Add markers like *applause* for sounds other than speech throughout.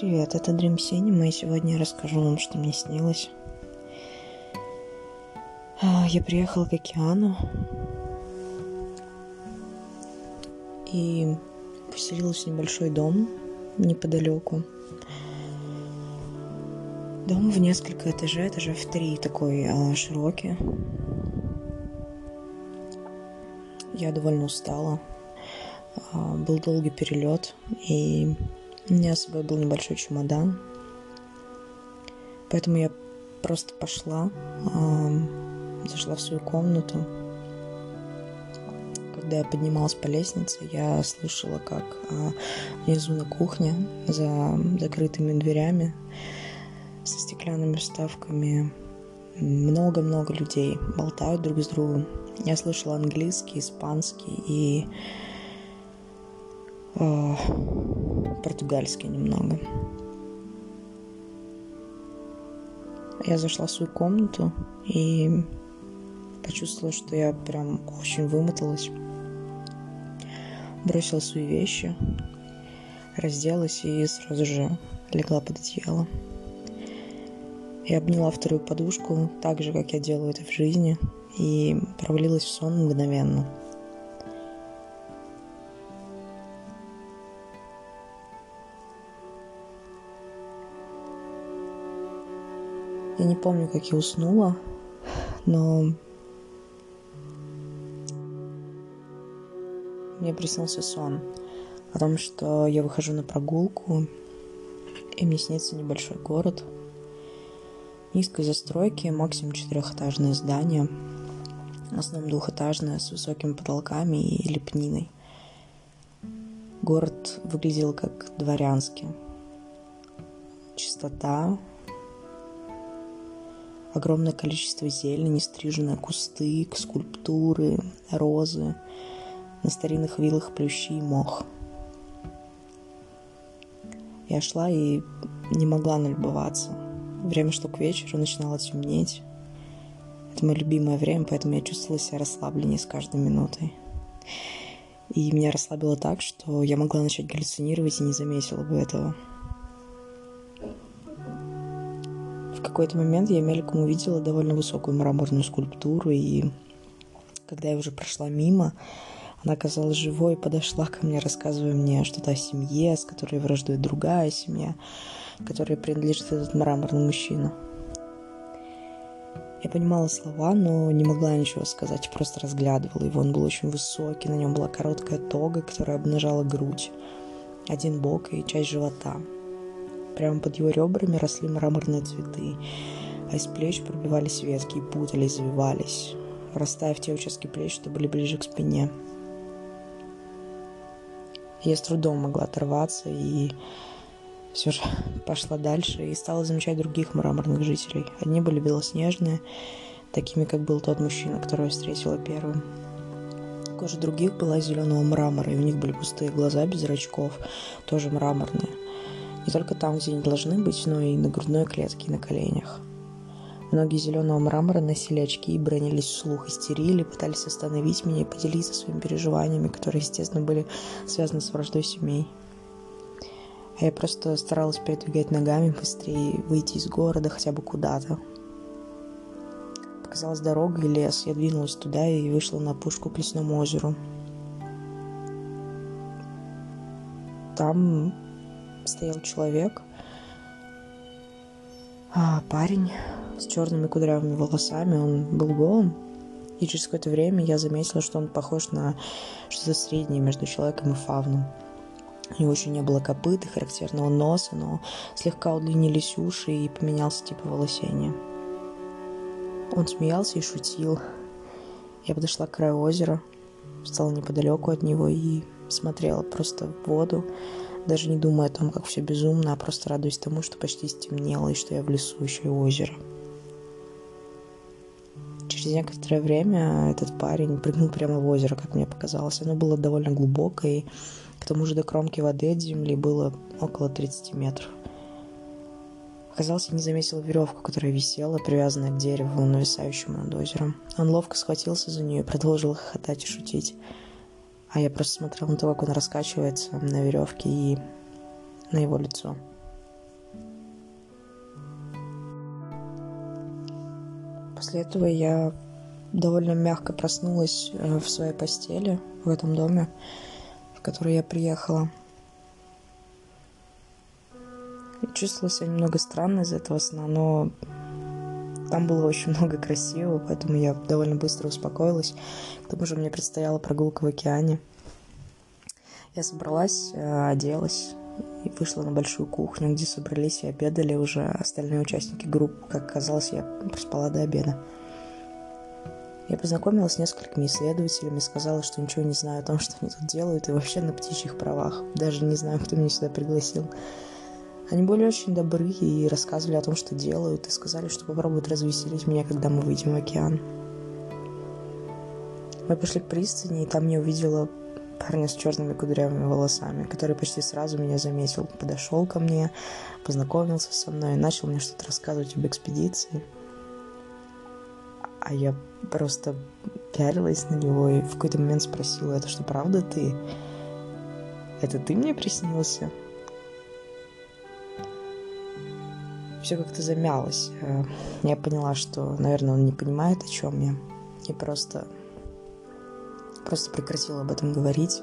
Привет, это Dream Cinema, и сегодня я расскажу вам, что мне снилось. А, я приехала к океану и поселилась в небольшой дом неподалеку. Дом в несколько этажей, этажа в три, такой а, широкий. Я довольно устала. А, был долгий перелет, и у меня с собой был небольшой чемодан. Поэтому я просто пошла, э, зашла в свою комнату. Когда я поднималась по лестнице, я слышала, как э, внизу на кухне за закрытыми дверями со стеклянными вставками много-много людей болтают друг с другом. Я слышала английский, испанский и э, португальский немного. Я зашла в свою комнату и почувствовала, что я прям очень вымоталась. Бросила свои вещи, разделась и сразу же легла под одеяло. Я обняла вторую подушку, так же, как я делаю это в жизни, и провалилась в сон мгновенно – Я не помню, как я уснула, но мне приснился сон о том, что я выхожу на прогулку, и мне снится небольшой город, низкой застройки, максимум четырехэтажное здание, в основном двухэтажное, с высокими потолками и лепниной. Город выглядел как дворянский. Чистота, огромное количество зелени, стриженные кусты, скульптуры, розы, на старинных вилах плющи и мох. Я шла и не могла налюбоваться. Время шло к вечеру, начинало темнеть. Это мое любимое время, поэтому я чувствовала себя расслабленнее с каждой минутой. И меня расслабило так, что я могла начать галлюцинировать и не заметила бы этого. В какой-то момент я мельком увидела довольно высокую мраморную скульптуру, и когда я уже прошла мимо, она оказалась живой подошла ко мне, рассказывая мне что-то о семье, с которой враждует другая семья, которой принадлежит этот мраморный мужчина. Я понимала слова, но не могла ничего сказать, просто разглядывала его. Он был очень высокий, на нем была короткая тога, которая обнажала грудь, один бок и часть живота – Прямо под его ребрами росли мраморные цветы, а из плеч пробивались ветки и путались, завивались, растая те участки плеч, что были ближе к спине. Я с трудом могла оторваться и все же *laughs* пошла дальше и стала замечать других мраморных жителей. Одни были белоснежные, такими, как был тот мужчина, которого я встретила первым. Кожа других была зеленого мрамора, и у них были пустые глаза без зрачков, тоже мраморные – не только там, где они должны быть, но и на грудной клетке и на коленях. Многие зеленого мрамора носили очки и бронились вслух, истерили, пытались остановить меня и поделиться своими переживаниями, которые, естественно, были связаны с враждой семей. А я просто старалась передвигать ногами быстрее, выйти из города хотя бы куда-то. Показалась дорога и лес. Я двинулась туда и вышла на пушку к лесному озеру. Там стоял человек, а парень с черными кудрявыми волосами, он был голым. И через какое-то время я заметила, что он похож на что-то среднее между человеком и фавном. У него еще не было копыт и характерного носа, но слегка удлинились уши и поменялся тип волосения. Он смеялся и шутил. Я подошла к краю озера, встала неподалеку от него и смотрела просто в воду, даже не думая о том, как все безумно, а просто радуясь тому, что почти стемнело и что я в лесу еще и озеро. Через некоторое время этот парень прыгнул прямо в озеро, как мне показалось. Оно было довольно глубокое, и к тому же до кромки воды от земли было около 30 метров. Оказалось, я не заметила веревку, которая висела, привязанная к дереву, нависающему над озером. Он ловко схватился за нее и продолжил хохотать и шутить. А я просто смотрела, на то, как он раскачивается на веревке и на его лицо. После этого я довольно мягко проснулась э, в своей постели в этом доме, в который я приехала. И чувствовала себя немного странно из этого сна, но там было очень много красивого, поэтому я довольно быстро успокоилась. К тому же мне предстояла прогулка в океане. Я собралась, э, оделась и вышла на большую кухню, где собрались и обедали уже остальные участники группы. Как оказалось, я проспала до обеда. Я познакомилась с несколькими исследователями, сказала, что ничего не знаю о том, *laughs* что они тут делают, и вообще на птичьих правах. Даже не знаю, кто меня сюда пригласил. Они были очень добры и рассказывали о том, что делают, и сказали, что попробуют развеселить меня, когда мы выйдем в океан. Мы пошли к пристани, и там я увидела парня с черными кудрявыми волосами, который почти сразу меня заметил. Подошел ко мне, познакомился со мной, начал мне что-то рассказывать об экспедиции. А я просто пялилась на него и в какой-то момент спросила, это что, правда ты? Это ты мне приснился? Все как-то замялось. Э, я поняла, что, наверное, он не понимает, о чем я. И просто просто прекратила об этом говорить.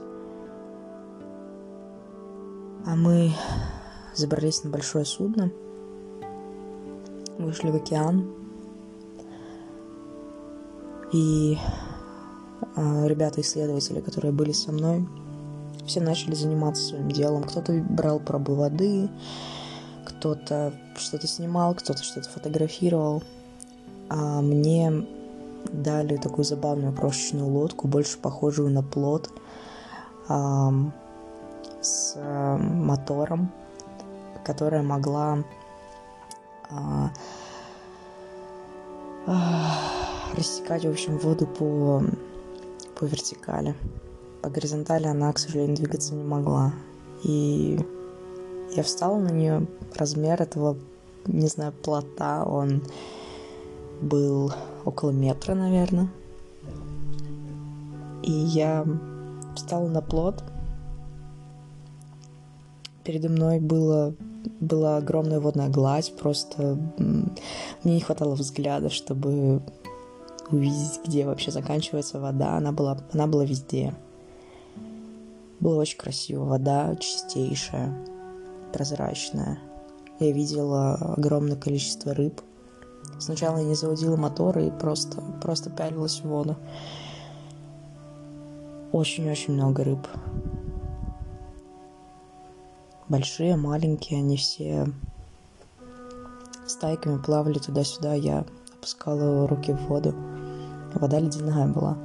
А мы забрались на большое судно, вышли в океан, и э, ребята-исследователи, которые были со мной, все начали заниматься своим делом. Кто-то брал пробы воды, кто-то что-то снимал, кто-то что-то фотографировал. А мне дали такую забавную крошечную лодку, больше похожую на плот, эм, с э, мотором, которая могла э, э, рассекать, в общем, воду по, по вертикали. По горизонтали она, к сожалению, двигаться не могла. И я встала на нее. Размер этого, не знаю, плота, он был около метра, наверное. И я встала на плот. Передо мной было, была огромная водная гладь, просто мне не хватало взгляда, чтобы увидеть, где вообще заканчивается вода. Она была, она была везде. Было очень красиво. Вода чистейшая, прозрачная. Я видела огромное количество рыб. Сначала я не заводила мотор и просто, просто пялилась в воду. Очень-очень много рыб. Большие, маленькие, они все стайками плавали туда-сюда. Я опускала руки в воду. Вода ледяная была.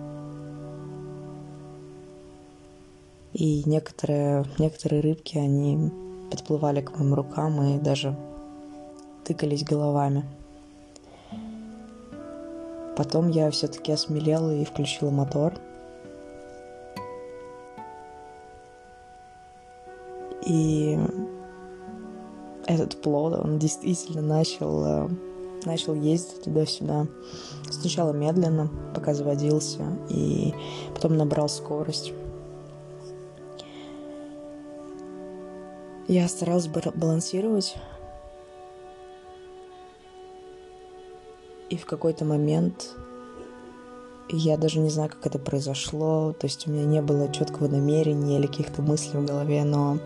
И некоторые, некоторые рыбки, они подплывали к моим рукам и даже тыкались головами. Потом я все-таки осмелела и включила мотор. И этот плод, он действительно начал, э, начал ездить туда-сюда. Сначала медленно, пока заводился, и потом набрал скорость. Я старалась балансировать И в какой-то момент я даже не знаю, как это произошло, то есть у меня не было четкого намерения или каких-то мыслей в голове, но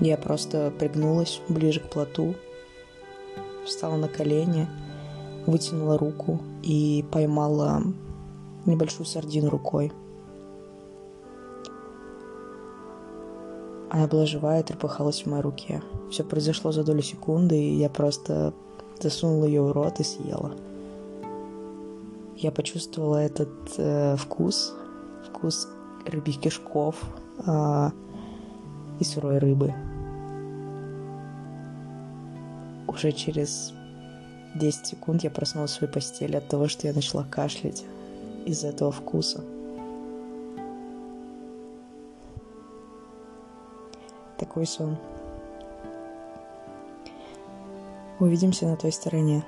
я просто пригнулась ближе к плоту, встала на колени, вытянула руку и поймала небольшую сардину рукой. Она была живая трепыхалась в моей руке. Все произошло за долю секунды, и я просто засунула ее в рот и съела – я почувствовала этот э, вкус, вкус рыбьих кишков э, и сырой рыбы. Уже через 10 секунд я проснулась в своей постели от того, что я начала кашлять из-за этого вкуса. Такой сон. Увидимся на той стороне.